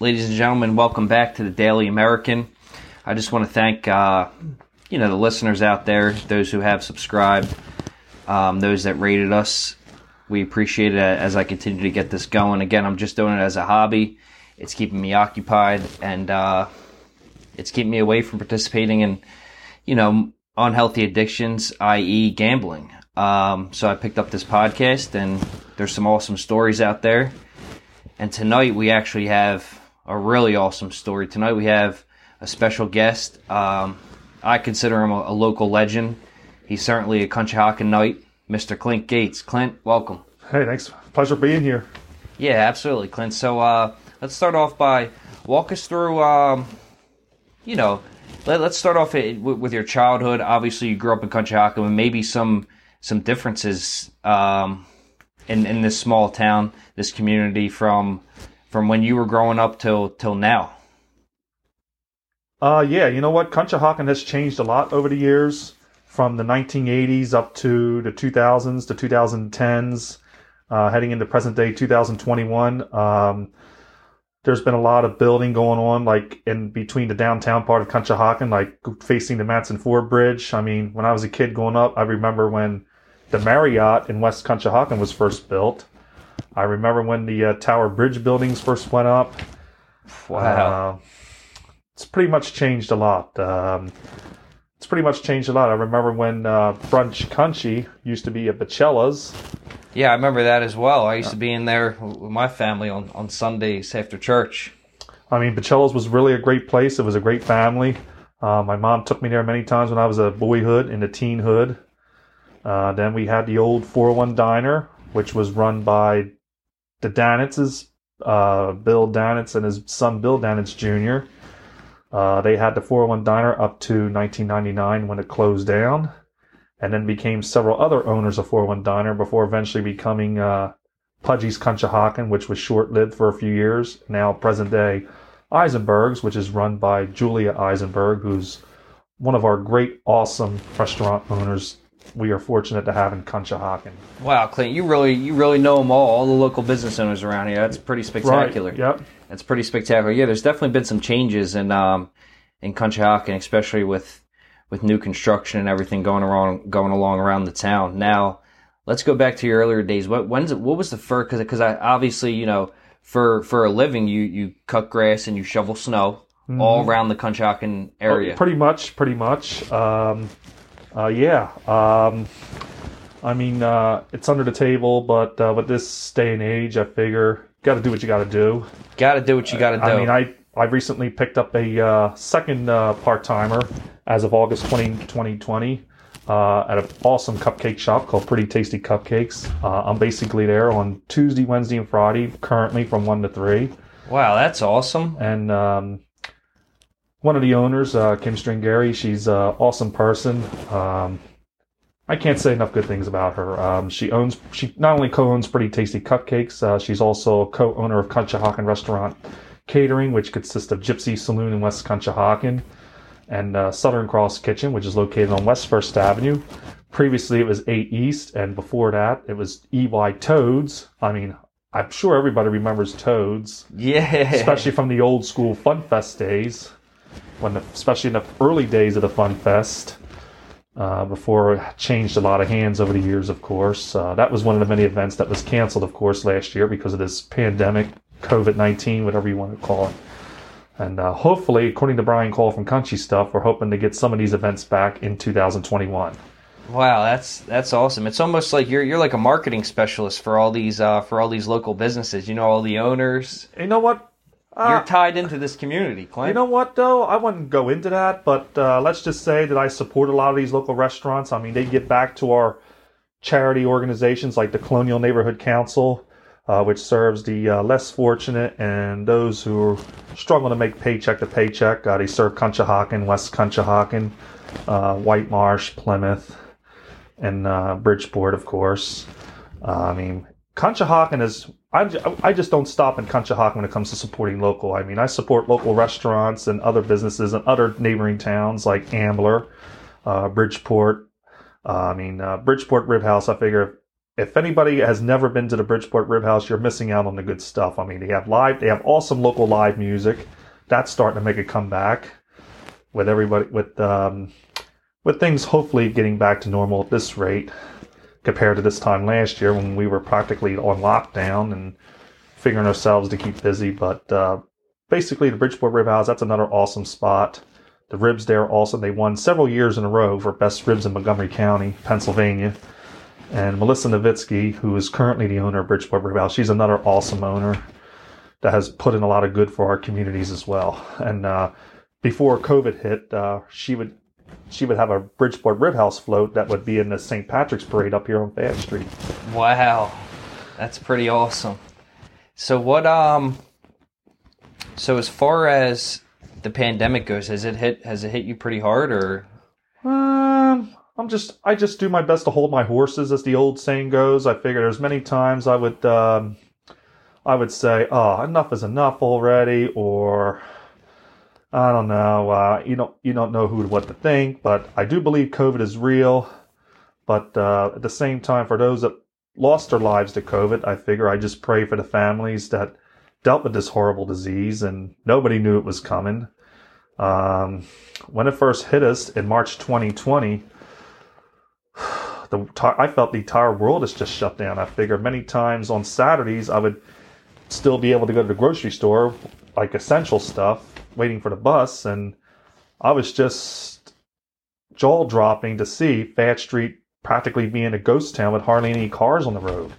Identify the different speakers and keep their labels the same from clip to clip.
Speaker 1: ladies and gentlemen, welcome back to the Daily American. I just want to thank uh, you know the listeners out there, those who have subscribed, um, those that rated us. We appreciate it as I continue to get this going. Again, I'm just doing it as a hobby. It's keeping me occupied and uh, it's keeping me away from participating in you know unhealthy addictions, i.e., gambling. Um, so I picked up this podcast, and there's some awesome stories out there. And tonight we actually have a really awesome story. Tonight we have a special guest. Um, I consider him a, a, local legend. He's certainly a Conshohocken Knight, Mr. Clint Gates. Clint, welcome.
Speaker 2: Hey, thanks. Pleasure being here.
Speaker 1: Yeah, absolutely, Clint. So uh, let's start off by walk us through, um, you know, let, us start off with your childhood. Obviously, you grew up in Conshohocken, and maybe some some differences um, in in this small town, this community from from when you were growing up till till now.
Speaker 2: Uh, yeah, you know what? Conshohocken has changed a lot over the years, from the 1980s up to the 2000s, to 2010s, uh, heading into present day 2021. Um, there's been a lot of building going on, like in between the downtown part of Conshohocken, like facing the Matson Ford Bridge. I mean, when I was a kid growing up, I remember when the Marriott in West Conshohocken was first built. I remember when the uh, Tower Bridge buildings first went up.
Speaker 1: Wow.
Speaker 2: Uh, it's pretty much changed a lot. Um, it's pretty much changed a lot. I remember when uh, Brunch Country used to be at Bacella's.
Speaker 1: Yeah, I remember that as well. I used to be in there with my family on, on Sundays after church.
Speaker 2: I mean, Bacella's was really a great place. It was a great family. Uh, my mom took me there many times when I was a boyhood and a teenhood. Uh, then we had the old 401 Diner, which was run by the Danitzes, uh, Bill Danitz and his son Bill Danitz Jr. Uh, they had the 401 Diner up to 1999 when it closed down, and then became several other owners of 401 Diner before eventually becoming uh, Pudgy's Conshohocken, which was short lived for a few years. Now, present day Eisenberg's, which is run by Julia Eisenberg, who's one of our great, awesome restaurant owners we are fortunate to have in Conshohocken.
Speaker 1: Wow, Clint, you really you really know them all, all the local business owners around here. That's pretty spectacular.
Speaker 2: Right. Yep.
Speaker 1: That's pretty spectacular. Yeah, there's definitely been some changes in um in Conshohocken, especially with with new construction and everything going around going along around the town. Now, let's go back to your earlier days. What when's it, what was the first? Because because I obviously you know for for a living you you cut grass and you shovel snow mm-hmm. all around the Conshohocken area.
Speaker 2: Oh, pretty much, pretty much. Um, uh, yeah. Um, I mean, uh, it's under the table, but uh, with this day and age, I figure got to do what you got to do.
Speaker 1: Got to do what you got to do.
Speaker 2: I mean, I I recently picked up a uh, second uh, part timer as of August 20, 2020 uh, at an awesome cupcake shop called Pretty Tasty Cupcakes. Uh, I'm basically there on Tuesday, Wednesday, and Friday, currently from 1 to 3.
Speaker 1: Wow, that's awesome.
Speaker 2: And um, one of the owners, uh, Kim Stringary. She's an awesome person. Um, I can't say enough good things about her. Um, she owns, she not only co-owns Pretty Tasty Cupcakes, uh, she's also co-owner of Conshohocken Restaurant Catering, which consists of Gypsy Saloon in West Conshohocken and uh, Southern Cross Kitchen, which is located on West First Avenue. Previously, it was 8 East, and before that, it was EY Toads. I mean, I'm sure everybody remembers Toads.
Speaker 1: Yeah.
Speaker 2: Especially from the old school Fun Fest days when the, especially in the early days of the Fun Fest, uh, before it changed a lot of hands over the years, of course. Uh, that was one of the many events that was canceled, of course, last year because of this pandemic, COVID 19, whatever you want to call it. And uh, hopefully, according to Brian Cole from Country Stuff, we're hoping to get some of these events back in 2021.
Speaker 1: Wow, that's that's awesome. It's almost like you're you're like a marketing specialist for all these uh, for all these local businesses. You know all the owners.
Speaker 2: You know what?
Speaker 1: You're uh, tied into this community, Clint.
Speaker 2: You know what, though? I wouldn't go into that, but uh, let's just say that I support a lot of these local restaurants. I mean, they get back to our charity organizations like the Colonial Neighborhood Council, uh, which serves the uh, less fortunate and those who are struggling to make paycheck to paycheck. Uh, they serve Conshohocken, West Conshohocken, uh, White Marsh, Plymouth, and Bridgeport, of course. I mean, Conshohocken is I'm, I just don't stop in Conshohocken when it comes to supporting local. I mean, I support local restaurants and other businesses in other neighboring towns like Ambler, uh, Bridgeport. Uh, I mean, uh, Bridgeport Rib House. I figure if anybody has never been to the Bridgeport Rib House, you're missing out on the good stuff. I mean, they have live, they have awesome local live music. That's starting to make a comeback with everybody with um, with things hopefully getting back to normal at this rate compared to this time last year when we were practically on lockdown and figuring ourselves to keep busy. But uh, basically, the Bridgeport Rib House, that's another awesome spot. The ribs there also, they won several years in a row for best ribs in Montgomery County, Pennsylvania. And Melissa Novitsky, who is currently the owner of Bridgeport Rib House, she's another awesome owner that has put in a lot of good for our communities as well. And uh, before COVID hit, uh, she would she would have a Bridgeport Rib House float that would be in the St. Patrick's Parade up here on Fayette Street.
Speaker 1: Wow, that's pretty awesome. So what? Um. So as far as the pandemic goes, has it hit? Has it hit you pretty hard, or?
Speaker 2: Um, I'm just I just do my best to hold my horses, as the old saying goes. I figure there's many times I would um, I would say, oh, enough is enough already, or I don't know. Uh, you don't you don't know who what to think, but I do believe COVID is real. But uh, at the same time, for those that lost their lives to COVID, I figure I just pray for the families that dealt with this horrible disease, and nobody knew it was coming. Um, when it first hit us in March 2020, the I felt the entire world is just shut down. I figure many times on Saturdays I would still be able to go to the grocery store, like essential stuff, waiting for the bus, and I was just jaw dropping to see Fayette Street practically being a ghost town with hardly any cars on the road.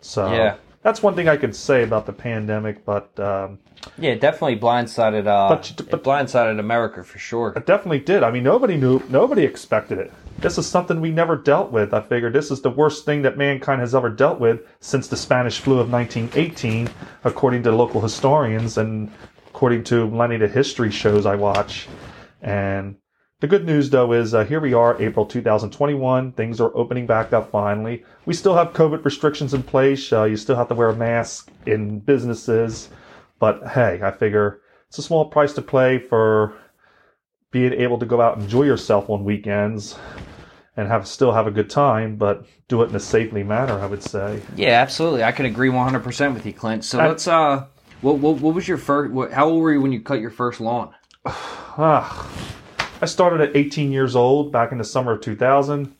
Speaker 2: So
Speaker 1: Yeah.
Speaker 2: that's one thing I could say about the pandemic, but um,
Speaker 1: Yeah, definitely blindsided. Uh,
Speaker 2: But- but-
Speaker 1: blindsided America for sure.
Speaker 2: it definitely did. I mean, nobody knew, nobody expected it. This is something we never dealt with. I figured this is the worst thing that mankind has ever dealt with since the Spanish flu of 1918, according to local historians and according to many of the history shows I watch. And the good news, though, is uh, here we are, April 2021. Things are opening back up finally. We still have COVID restrictions in place. Uh, you still have to wear a mask in businesses. But hey, I figure it's a small price to play for being able to go out and enjoy yourself on weekends and have still have a good time, but do it in a safely manner. I would say.
Speaker 1: Yeah, absolutely. I can agree 100% with you, Clint. So
Speaker 2: I-
Speaker 1: let's. uh what, what, what was your first? What, how old were you when you cut your first lawn?
Speaker 2: Ah, I started at 18 years old back in the summer of 2000.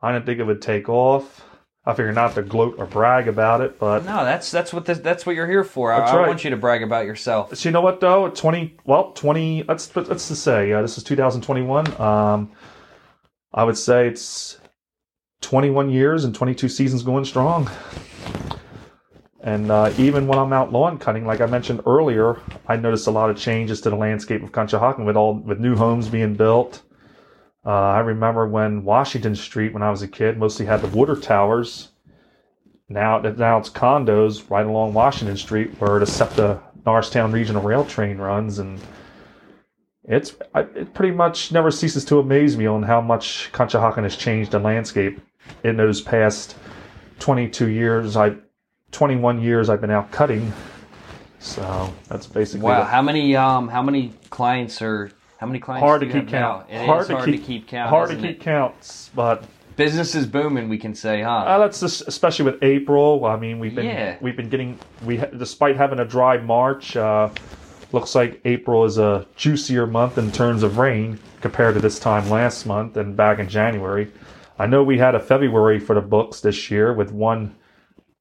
Speaker 2: I didn't think it would take off. I figured not to gloat or brag about it, but
Speaker 1: No, that's that's what this, that's what you're here for. I,
Speaker 2: That's
Speaker 1: I want you to brag about yourself.
Speaker 2: So you know what though? Twenty well, twenty. Let's let's just say uh, this is 2021. Um, I would say it's 21 years and 22 seasons going strong. And uh, even when I'm out lawn cutting, like I mentioned earlier, I noticed a lot of changes to the landscape of Conshohocken with all with new homes being built. Uh, I remember when Washington Street, when I was a kid, mostly had the water towers. Now, now it's condos right along Washington Street where the SEPTA Norristown Regional Rail Train runs, and it's it pretty much never ceases to amaze me on how much Conshohocken has changed the landscape in those past 22 years. I 21 years I've been out cutting, so that's basically
Speaker 1: Wow,
Speaker 2: what-
Speaker 1: how many um how many clients are how many clients?
Speaker 2: hard to keep count.
Speaker 1: It is
Speaker 2: hard,
Speaker 1: hard, to keep, count.
Speaker 2: Hard to keep
Speaker 1: it?
Speaker 2: counts, but
Speaker 1: Business is booming. We can say, huh?
Speaker 2: Uh, that's just, especially with April. I mean, we've been
Speaker 1: Yeah.
Speaker 2: we've been getting we despite having a dry March, uh, looks like April is a juicier month in terms of rain compared to this time last month and back in January. I know we had a February for the books this year with one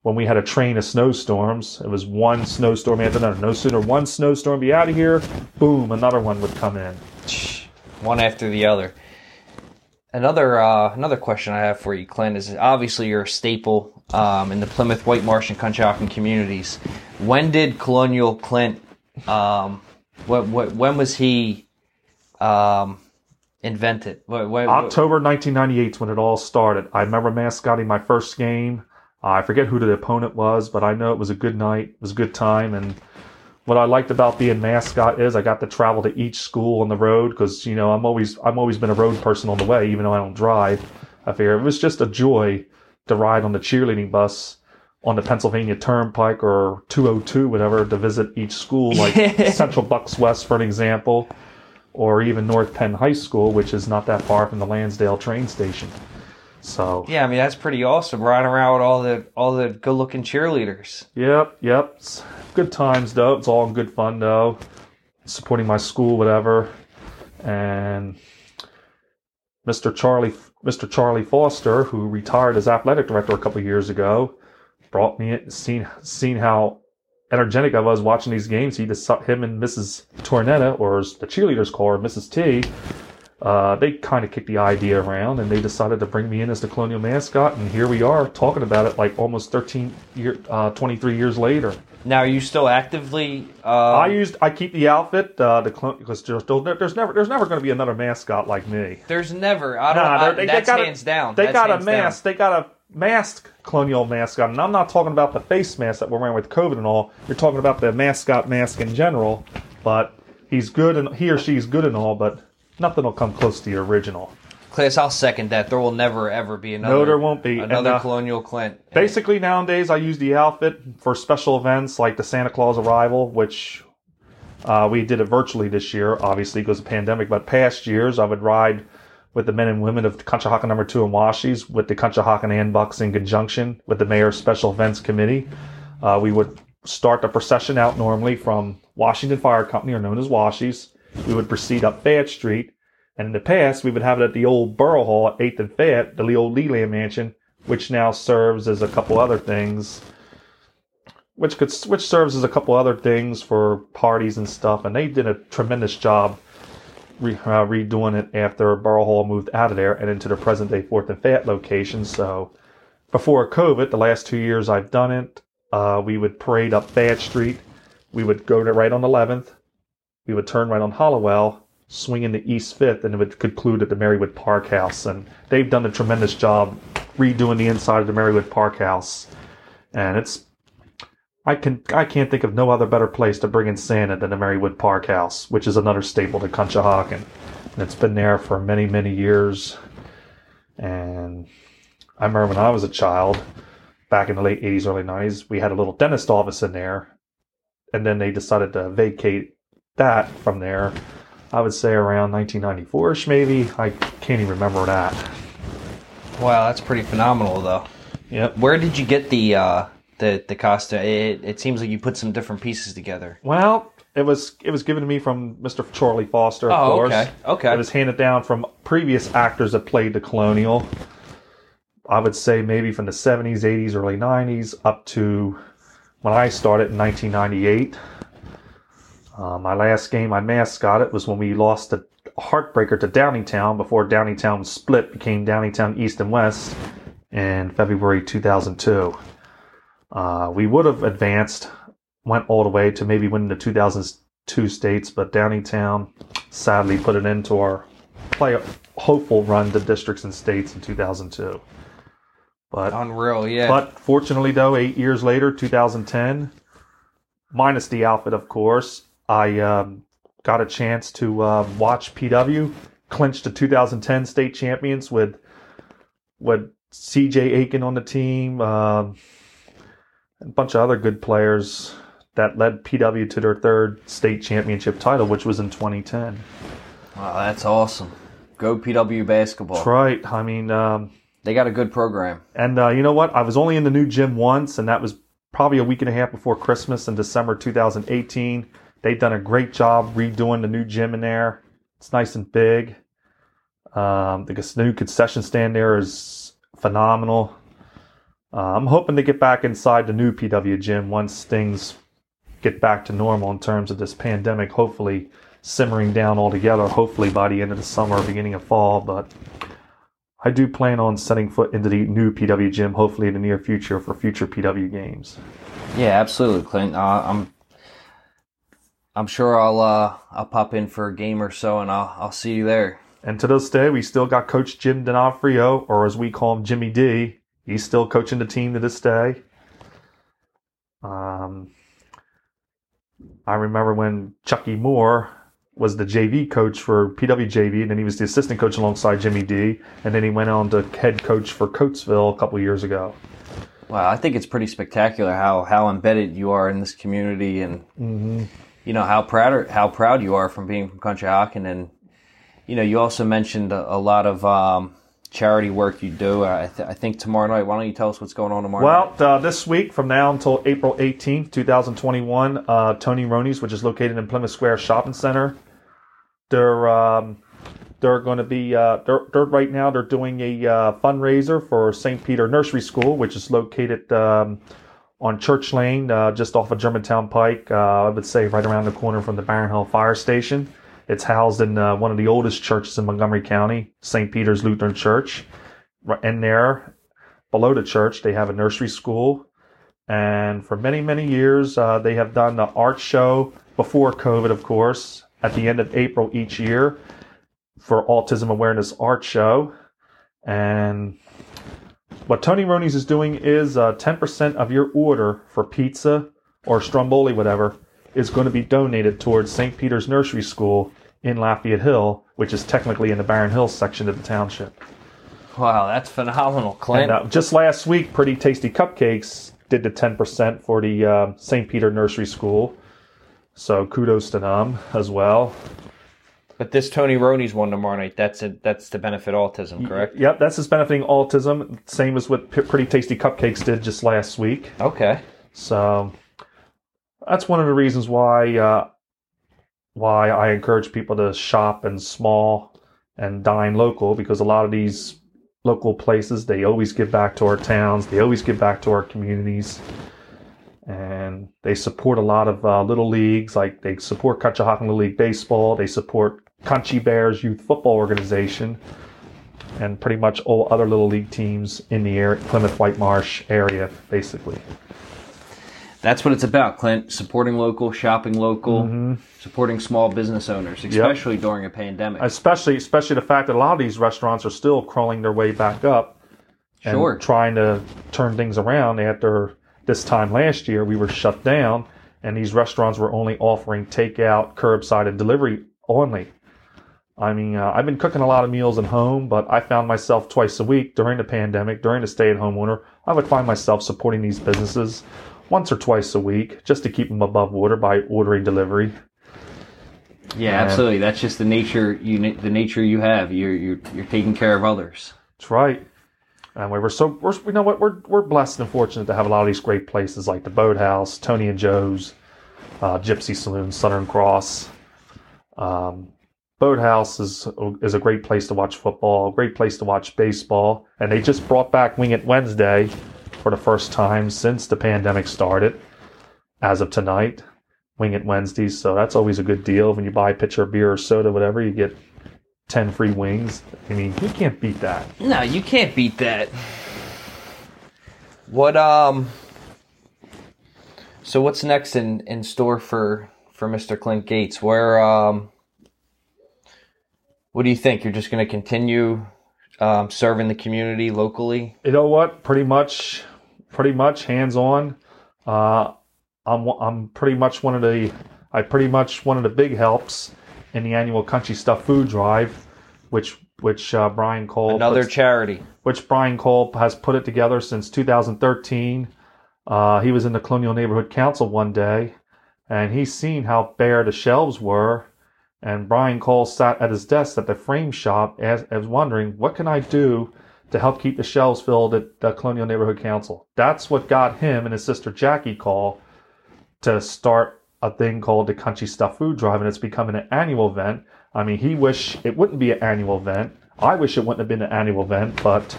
Speaker 2: when we had a train of snowstorms. It was one snowstorm after another. No sooner one snowstorm be out of here, boom, another one would come in.
Speaker 1: one after the other. Another uh, another question I have for you, Clint, is obviously you're a staple um, in the Plymouth, White Marsh, and Conshohocken communities. When did Colonial Clint? Um, what, what when was he um, invented? What,
Speaker 2: October 1998 is when it all started. I remember mascotting my first game. Uh, I forget who the opponent was, but I know it was a good night. It was a good time. And what I liked about being mascot is I got to travel to each school on the road because you know I'm always I'm always been a road person on the way, even though I don't drive. I figure it was just a joy to ride on the cheerleading bus on the Pennsylvania Turnpike or 202, whatever, to visit each school, like Central Bucks West, for an example, or even North Penn High School, which is not that far from the Lansdale train station. So
Speaker 1: Yeah, I mean that's pretty awesome. Riding around with all the all the good looking cheerleaders.
Speaker 2: Yep, yep. It's good times though. It's all good fun though. Supporting my school, whatever. And Mr. Charlie, Mr. Charlie Foster, who retired as athletic director a couple years ago, brought me in. Seen seen how energetic I was watching these games. He just him and Mrs. Tornetta, or as the cheerleaders call her, Mrs. T. Uh, they kind of kicked the idea around and they decided to bring me in as the colonial mascot and here we are talking about it like almost 13 year uh, 23 years later
Speaker 1: Now, are you still actively? Uh,
Speaker 2: i used i keep the outfit uh, the clone because there's, there's never there's never going to be another mascot like me
Speaker 1: there's never. I don't.
Speaker 2: Nah,
Speaker 1: I,
Speaker 2: they- they got a-
Speaker 1: down.
Speaker 2: they
Speaker 1: That's
Speaker 2: got a
Speaker 1: hands down.
Speaker 2: mask they got a mask colonial mascot and i'm not talking about the face mask that we're wearing with covid and all you're talking about the mascot mask in general but he's good and he or she's good and all but nothing will come close to the original
Speaker 1: Class, I'll second that. There will never ever be another.
Speaker 2: No, there won't be.
Speaker 1: another
Speaker 2: And, uh,
Speaker 1: Colonial Clint.
Speaker 2: Basically, nowadays I use the outfit for special events like the Santa Claus arrival, which uh, we did it virtually this year, obviously because of pandemic. But past years, I would ride with the men and women of Conshohocken Number Two and Washies with the Conshohocken and Bucks in conjunction with the Mayor's Special Events Committee. Uh, we would start the procession out normally from Washington Fire Company, or known as Washies. We would proceed up Fayette Street, and in the past, we would have it at the old Borough Hall at 8th and Fayette, the old Leland Mansion, which now serves as a couple other things. Which could which serves as a couple other things for parties and stuff, and they did a tremendous job re, uh, redoing it after Borough Hall moved out of there and into the present day Fourth and Fayette location. So before COVID, the last two years I've done it, uh, we would parade up Fayette Street. We would go to right on 11th. We would turn right on Hallowell, swing into East Fifth, and it would conclude at the Marywood Park House. And they've done a tremendous job redoing the inside of the Marywood Park House. And it's I can I can't think of no other better place to bring in Santa than the Marywood Park House, which is another staple to Conshohocken. And it's been there for many, many years. And I remember when I was a child, back in the late 80s, early 90s, we had a little dentist office in there. And then they decided to vacate that from there. I would say around 1994ish, maybe. I can't even remember that.
Speaker 1: wow, that's pretty phenomenal, though.
Speaker 2: Yep.
Speaker 1: Where did you get the uh, the the costume? It, it seems like you put some different pieces together.
Speaker 2: Well, it was it was given to me from Mr. Charlie Foster, of
Speaker 1: Oh,
Speaker 2: course.
Speaker 1: okay, okay.
Speaker 2: It was handed down from previous actors that played the Colonial. I would say maybe from the 70s, 80s, early 90s up to when I started in 1998. Uh, my last game I mascotted was when we lost the heartbreaker to Downingtown before Downingtown split, became Downingtown East and West in February 2002. Uh, we would have advanced, went all the way to maybe winning the 2002 states, but Downingtown sadly put an end to our play hopeful run to districts and states in 2002. But
Speaker 1: Unreal, yeah.
Speaker 2: but fortunately, though, eight years later, 2010, minus the outfit, of course, I um, got a chance to uh, watch PW clinch the 2010 state champions with with CJ Aiken on the team, um, a bunch of other good players that led PW to their third state championship title, which was in 2010.
Speaker 1: wow, that's awesome. Go PW basketball.
Speaker 2: That's right. I mean, um,
Speaker 1: They got a good program.
Speaker 2: And uh, you know what? I was only in the new gym once, and that was probably a week and a half before Christmas in December 2018. They've done a great job redoing the new gym in there. It's nice and big. Um, the new concession stand there is phenomenal. Uh, I'm hoping to get back inside the new PW gym once things get back to normal in terms of this pandemic. Hopefully, simmering down altogether. Hopefully by the end of the summer, beginning of fall. But I do plan on setting foot into the new PW gym, hopefully in the near future for future PW games.
Speaker 1: Yeah, absolutely, Clint. Uh, I'm I'm sure I'll uh, I'll pop in for a game or so, and I'll I'll see you there.
Speaker 2: And to this day, we still got Coach Jim D'Onofrio, or as we call him, Jimmy D. He's still coaching the team to this day. Um, I remember when Chucky Moore was the JV coach for PWJV, and then he was the assistant coach alongside Jimmy D, and then he went on to head coach for Coatesville a couple years ago.
Speaker 1: Wow, I think it's pretty spectacular how how embedded you are in this community, and you know how proud how proud you are from being from Country Conshohocken, and you know you also mentioned a, a lot of um, charity work you do. I, th- I think tomorrow night. Why don't you tell us what's going on tomorrow?
Speaker 2: Well, uh, this week from now until April 18th, 2021, uh, Tony Roni's, which is located in Plymouth Square Shopping Center, they're um, they're going to be uh, they're, they're right now they're doing a uh, fundraiser for St. Peter Nursery School, which is located um, on Church Lane, uh, just off of Germantown Pike. Uh, I would say right around the corner from the Barren Hill Fire Station. It's housed in uh, one of the oldest churches in Montgomery County, St. Peter's Lutheran Church. In there, below the church, they have a nursery school. And for many, many years, uh, they have done the art show before COVID, of course, at the end of April each year for Autism Awareness Art Show. And what Tony Roni's is doing is uh, 10% of your order for pizza or stromboli, whatever, is going to be donated towards St. Peter's Nursery School in Lafayette Hill, which is technically in the Barren Hills section of the township.
Speaker 1: Wow, that's phenomenal, Clint.
Speaker 2: And uh, just last week, Pretty Tasty Cupcakes did the 10% for the uh, St. Peter Nursery School. So kudos to them as well.
Speaker 1: But this Tony Roni's one tomorrow night. That's it. That's to benefit autism, correct?
Speaker 2: Yep, that's just benefiting autism. Same as what P- Pretty Tasty Cupcakes did just last week.
Speaker 1: Okay.
Speaker 2: So that's one of the reasons why uh, why I encourage people to shop in small and dine local because a lot of these local places they always give back to our towns, they always give back to our communities, and they support a lot of uh, little leagues like they support Conshohocken Little League baseball, they support Country Bears Youth Football Organization. And pretty much all other little league teams in the area, Plymouth White Marsh area, basically.
Speaker 1: That's what it's about, Clint. Supporting local, shopping local,
Speaker 2: Mm-hmm.
Speaker 1: supporting small business owners, especially during a pandemic.
Speaker 2: especially especially the fact that a lot of these restaurants are still crawling their way back up and
Speaker 1: Sure.
Speaker 2: trying to turn things around after this time last year we were shut down and these restaurants were only offering takeout curbside and delivery only i mean uh, i've been cooking a lot of meals at home but i found myself twice a week during the pandemic during the stay-at-home order i would find myself supporting these businesses once or twice a week just to keep them above water by ordering delivery
Speaker 1: yeah,
Speaker 2: Yeah.
Speaker 1: absolutely. That's just the nature you the nature you have. You're you're you're taking care of others.
Speaker 2: That's right. And we were so we're you know what we're we're blessed and fortunate to have a lot of these great places like the Boathouse, Tony and Joe's, uh, Gypsy Saloon, Southern Cross. Um, Boathouse is is a great place to watch football, a great place to watch baseball, and they just brought back Wing It Wednesday for the first time since the pandemic started. As of tonight, Wing It Wednesdays, so that's always a good deal. When you buy a pitcher of beer or soda, whatever, you get ten free wings. I mean, you can't beat that.
Speaker 1: No, you can't beat that. What um So what's next in in store for for Mr. Clint Gates? Where um What do you think? You're just going to continue um, serving the community locally?
Speaker 2: you know what? Pretty much, pretty much hands on. Uh, I'm I'm pretty much one of the I pretty much one of the big helps in the annual Country Stuff Food Drive, which which uh, Brian Cole
Speaker 1: Another
Speaker 2: puts-
Speaker 1: charity.
Speaker 2: which Brian Cole has put it together since 2013. Uh, he was in the Colonial Neighborhood Council one day, and he's seen how bare the shelves were. And Brian Cole sat at his desk at the frame shop as, as wondering, what can I do to help keep the shelves filled at the Colonial Neighborhood Council? That's what got him and his sister Jackie Cole to start a thing called the Country Stuff Food Drive, and it's becoming an annual event. I mean, he wish it wouldn't be an annual event. I wish it wouldn't have been an annual event, but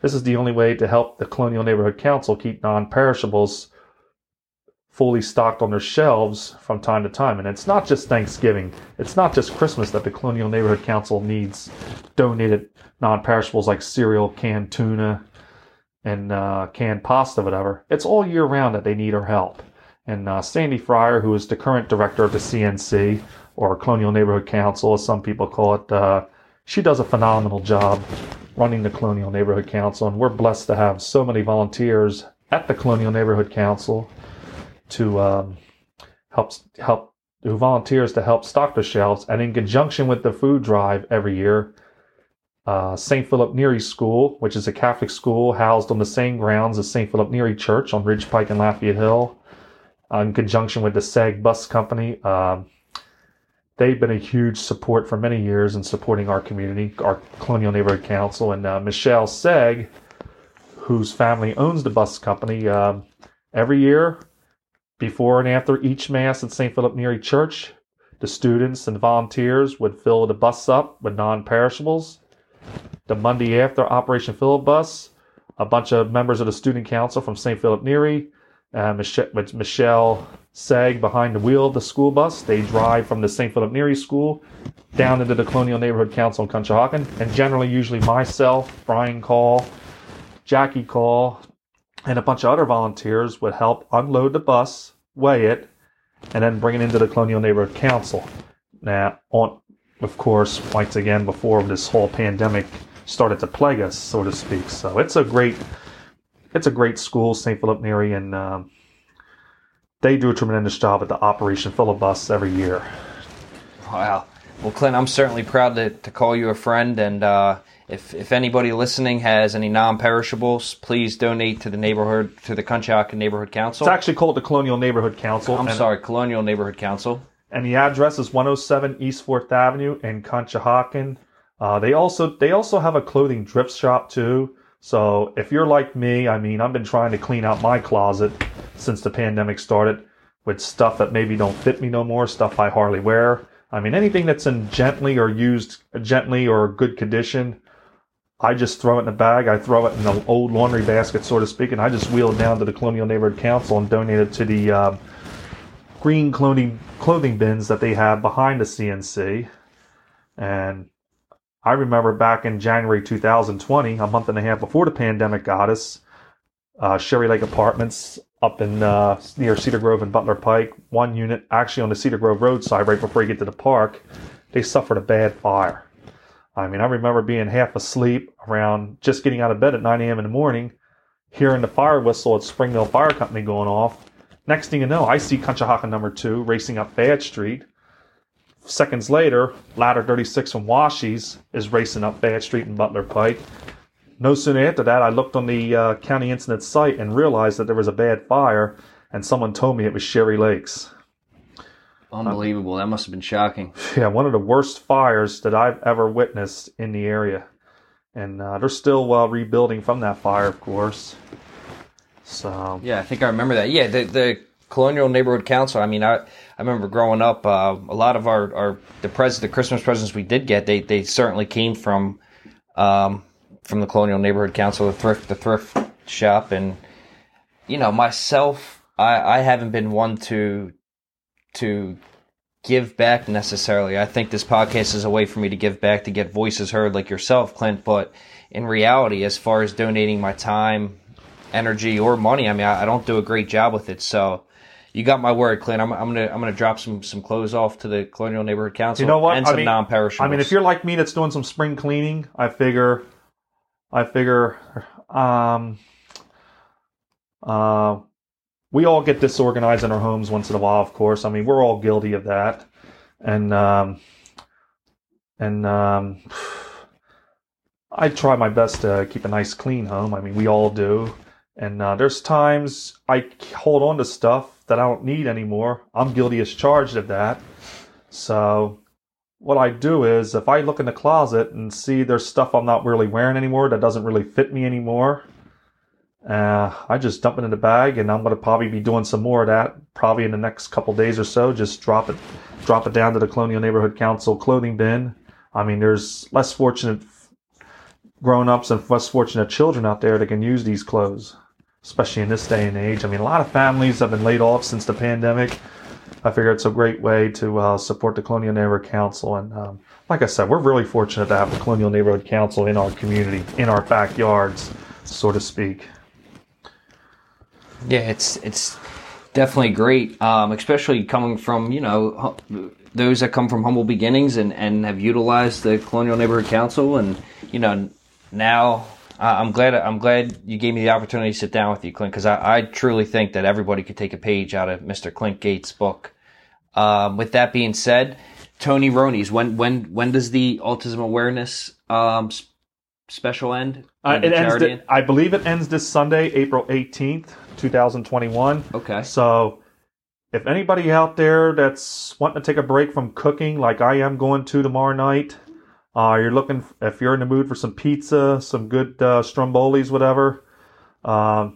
Speaker 2: this is the only way to help the Colonial Neighborhood Council keep non-perishables fully stocked on their shelves from time to time. And it's not just Thanksgiving. It's not just Christmas that the Colonial Neighborhood Council needs donated non-perishables like cereal, canned tuna, and uh, canned pasta, whatever. It's all year round that they need our help. And uh, Sandy Fryer, who is the current director of the CNC, or Colonial Neighborhood Council, as some people call it, uh, she does a phenomenal job running the Colonial Neighborhood Council. And we're blessed to have so many volunteers at the Colonial Neighborhood Council to um, help help who volunteers to help stock the shelves. And in conjunction with the food drive every year, uh, St. Philip Neri School, which is a Catholic school housed on the same grounds as St. Philip Neri Church on Ridge Pike and Lafayette Hill, uh, in conjunction with the SAG Bus Company, um, they've been a huge support for many years in supporting our community, our Colonial Neighborhood Council, and uh, Michelle Seg, whose family owns the bus company. Um, every year, before and after each mass at St. Philip Neri Church, the students and volunteers would fill the bus up with non-perishables. The Monday after Operation a Bus, a bunch of members of the student council from St. Philip Neri, uh, Michelle, with Michelle Sag behind the wheel of the school bus. They drive from the St. Philip Neri School down into the Colonial Neighborhood Council in Conshohocken, and generally, usually myself, Brian Cole, Jackie Cole, and a bunch of other volunteers would help unload the bus, weigh it, and then bring it into the Colonial Neighborhood Council. Now, on, of course, once again, before this whole pandemic started to plague us, so to speak. So it's a great, it's a great school, St. Philip Neri, and um, they do a tremendous job at the Operation Fill a Bus every year.
Speaker 1: Wow. Well, Clint, I'm certainly proud to, to call you a friend. And uh, if, if anybody listening has any non perishables, please donate to the neighborhood, to the Conshohocken Neighborhood Council.
Speaker 2: It's actually called the Colonial Neighborhood Council.
Speaker 1: I'm
Speaker 2: and-
Speaker 1: sorry, Colonial Neighborhood Council.
Speaker 2: and the address is 107 East Fourth Avenue in Conshohocken. Uh, they also they also have a clothing thrift shop too. So if you're like me, I mean, I've been trying to clean out my closet since the pandemic started with stuff that maybe don't fit me no more, stuff I hardly wear. I mean, anything that's in gently or used gently or good condition, I just throw it in a bag. I throw it in the old laundry basket, so to speak, and I just wheel it down to the Colonial Neighborhood Council and donate it to the um, green clothing clothing bins that they have behind the CNC. And I remember back in January 2020, a month and a half before the pandemic got us, uh, Sherry Lake Apartments up in uh, near Cedar Grove and Butler Pike, one unit actually on the Cedar Grove roadside right before you get to the park, they suffered a bad fire. I mean, I remember being half asleep around just getting out of bed at 9 a.m. in the morning, hearing the fire whistle at Spring Mill Fire Company going off. Next thing you know, I see Conshohocken number two racing up Bad Street. Seconds later, Ladder 36 from Washies is racing up Bad Street and Butler Pike. No sooner after that, I looked on the uh, county incident site and realized that there was a bad fire, and someone told me it was Sherry Lakes.
Speaker 1: Unbelievable. That must have been shocking.
Speaker 2: Yeah, one of the worst fires that I've ever witnessed in the area. And uh, they're still uh, rebuilding from that fire, of course. So,
Speaker 1: Yeah, I think I remember that. Yeah, the, the Colonial Neighborhood Council. I mean, I I remember growing up. Uh, a lot of our, our the pres the Christmas presents we did get, they they certainly came from um, from the Colonial Neighborhood Council, the thrift the thrift shop, and you know myself, I I haven't been one to to give back necessarily. I think this podcast is a way for me to give back, to get voices heard like yourself, Clint. But in reality, as far as donating my time, energy, or money, I mean, I, I don't do a great job with it. So you got my word, Clint. I'm, I'm gonna I'm gonna drop some some clothes off to the Colonial Neighborhood Council.
Speaker 2: You know what?
Speaker 1: And
Speaker 2: I
Speaker 1: some
Speaker 2: mean-
Speaker 1: non-perishables.
Speaker 2: I mean, if you're like me that's doing some spring cleaning, I figure, I figure, um, uh, we all get disorganized in our homes once in a while, of course. I mean, we're all guilty of that. And, um, and, um, I try my best to keep a nice clean home. I mean, we all do. And uh, there's times I hold on to stuff that I don't need anymore. I'm guilty as charged of that. So what I do is if I look in the closet and see there's stuff I'm not really wearing anymore that doesn't really fit me anymore, uh, I just dump it in the bag and I'm going to probably be doing some more of that probably in the next couple days or so. Just drop it, drop it down to the Colonial Neighborhood Council clothing bin. I mean, there's less fortunate grown-ups and less fortunate children out there that can use these clothes, especially in this day and age. I mean, a lot of families have been laid off since the pandemic. I figure it's a great way to uh, support the Colonial Neighborhood Council. And um, like I said, we're really fortunate to have the Colonial Neighborhood Council in our community, in our backyards, so to speak.
Speaker 1: Yeah, it's it's definitely great, um, especially coming from you know those that come from humble beginnings and and have utilized the Colonial Neighborhood Council, and you know now uh, I'm glad I'm glad you gave me the opportunity to sit down with you, Clint, because I, I truly think that everybody could take a page out of Mr. Clint Gates' book. Um, with that being said, Tony Roni's, when when when does the autism awareness um, special end?
Speaker 2: Uh, it ends. I believe it ends this Sunday, April eighteenth, two thousand twenty-one.
Speaker 1: Okay.
Speaker 2: So if anybody out there that's wanting to take a break from cooking, like I am going to tomorrow night, uh, you're looking if you're in the mood for some pizza, some good uh, strombolis, whatever. Uh,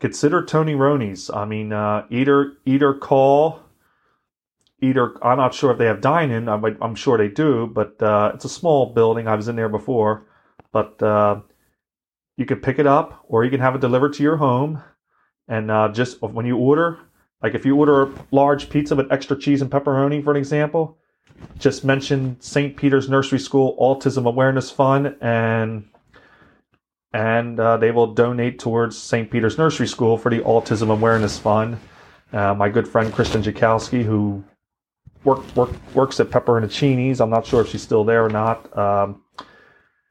Speaker 2: consider Tony Roni's. I mean, uh, either either call, either I'm not sure if they have dine-in. I'm, I'm sure they do, but uh, it's a small building. I was in there before, but uh, you can pick it up or you can have it delivered to your home. And uh, just when you order, like if you order a large pizza with extra cheese and pepperoni, for an example, just mention St. Peter's Nursery School Autism Awareness Fund, and and uh, they will donate towards St. Peter's Nursery School for the Autism Awareness Fund. Uh, my good friend Kristen Jakowski, who work, work, works at Pepperoncini's, I'm not sure if she's still there or not. Um,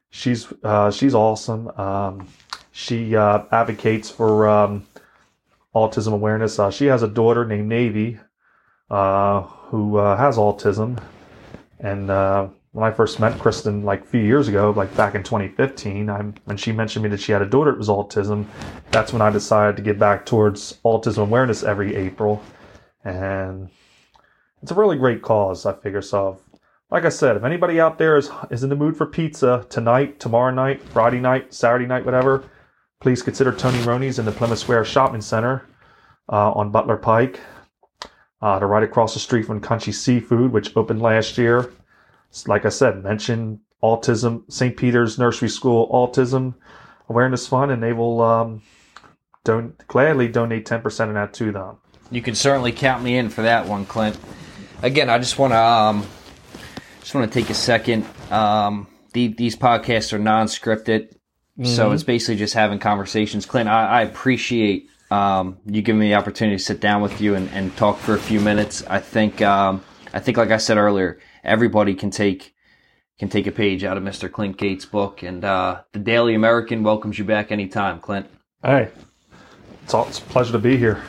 Speaker 2: she's uh, she's awesome. Um, she uh, advocates for um, autism awareness. Uh, she has a daughter named Navy uh, who uh, has autism, and uh, when I first met Kristen like a few years ago, like back in 2015, I'm, when she mentioned me that she had a daughter that was autism, that's when I decided to get back towards autism awareness every April, and it's a really great cause. I figure so. Like I said, if anybody out there is is in the mood for pizza tonight, tomorrow night, Friday night, Saturday night, whatever, please consider Tony Roni's in the Plymouth Square Shopping Center uh, on Butler Pike. Uh, they're right across the street from Country Seafood, which opened last year. Like I said, mention autism, St. Peter's Nursery School Autism Awareness Fund, and they will um, don- gladly donate 10% of that to them.
Speaker 1: You can certainly count me in for that one, Clint. Again, I just want to um, just want to take a second. Um, the, these podcasts are non-scripted, mm-hmm. so it's basically just having conversations. Clint, I, I appreciate um, you giving me the opportunity to sit down with you and, and talk for a few minutes. I think um, I think, like I said earlier, everybody can take can take a page out of Mr. Clint Gates' book, and uh, the Daily American welcomes you back anytime, Clint.
Speaker 2: Hey, it's, all, it's a pleasure to be here.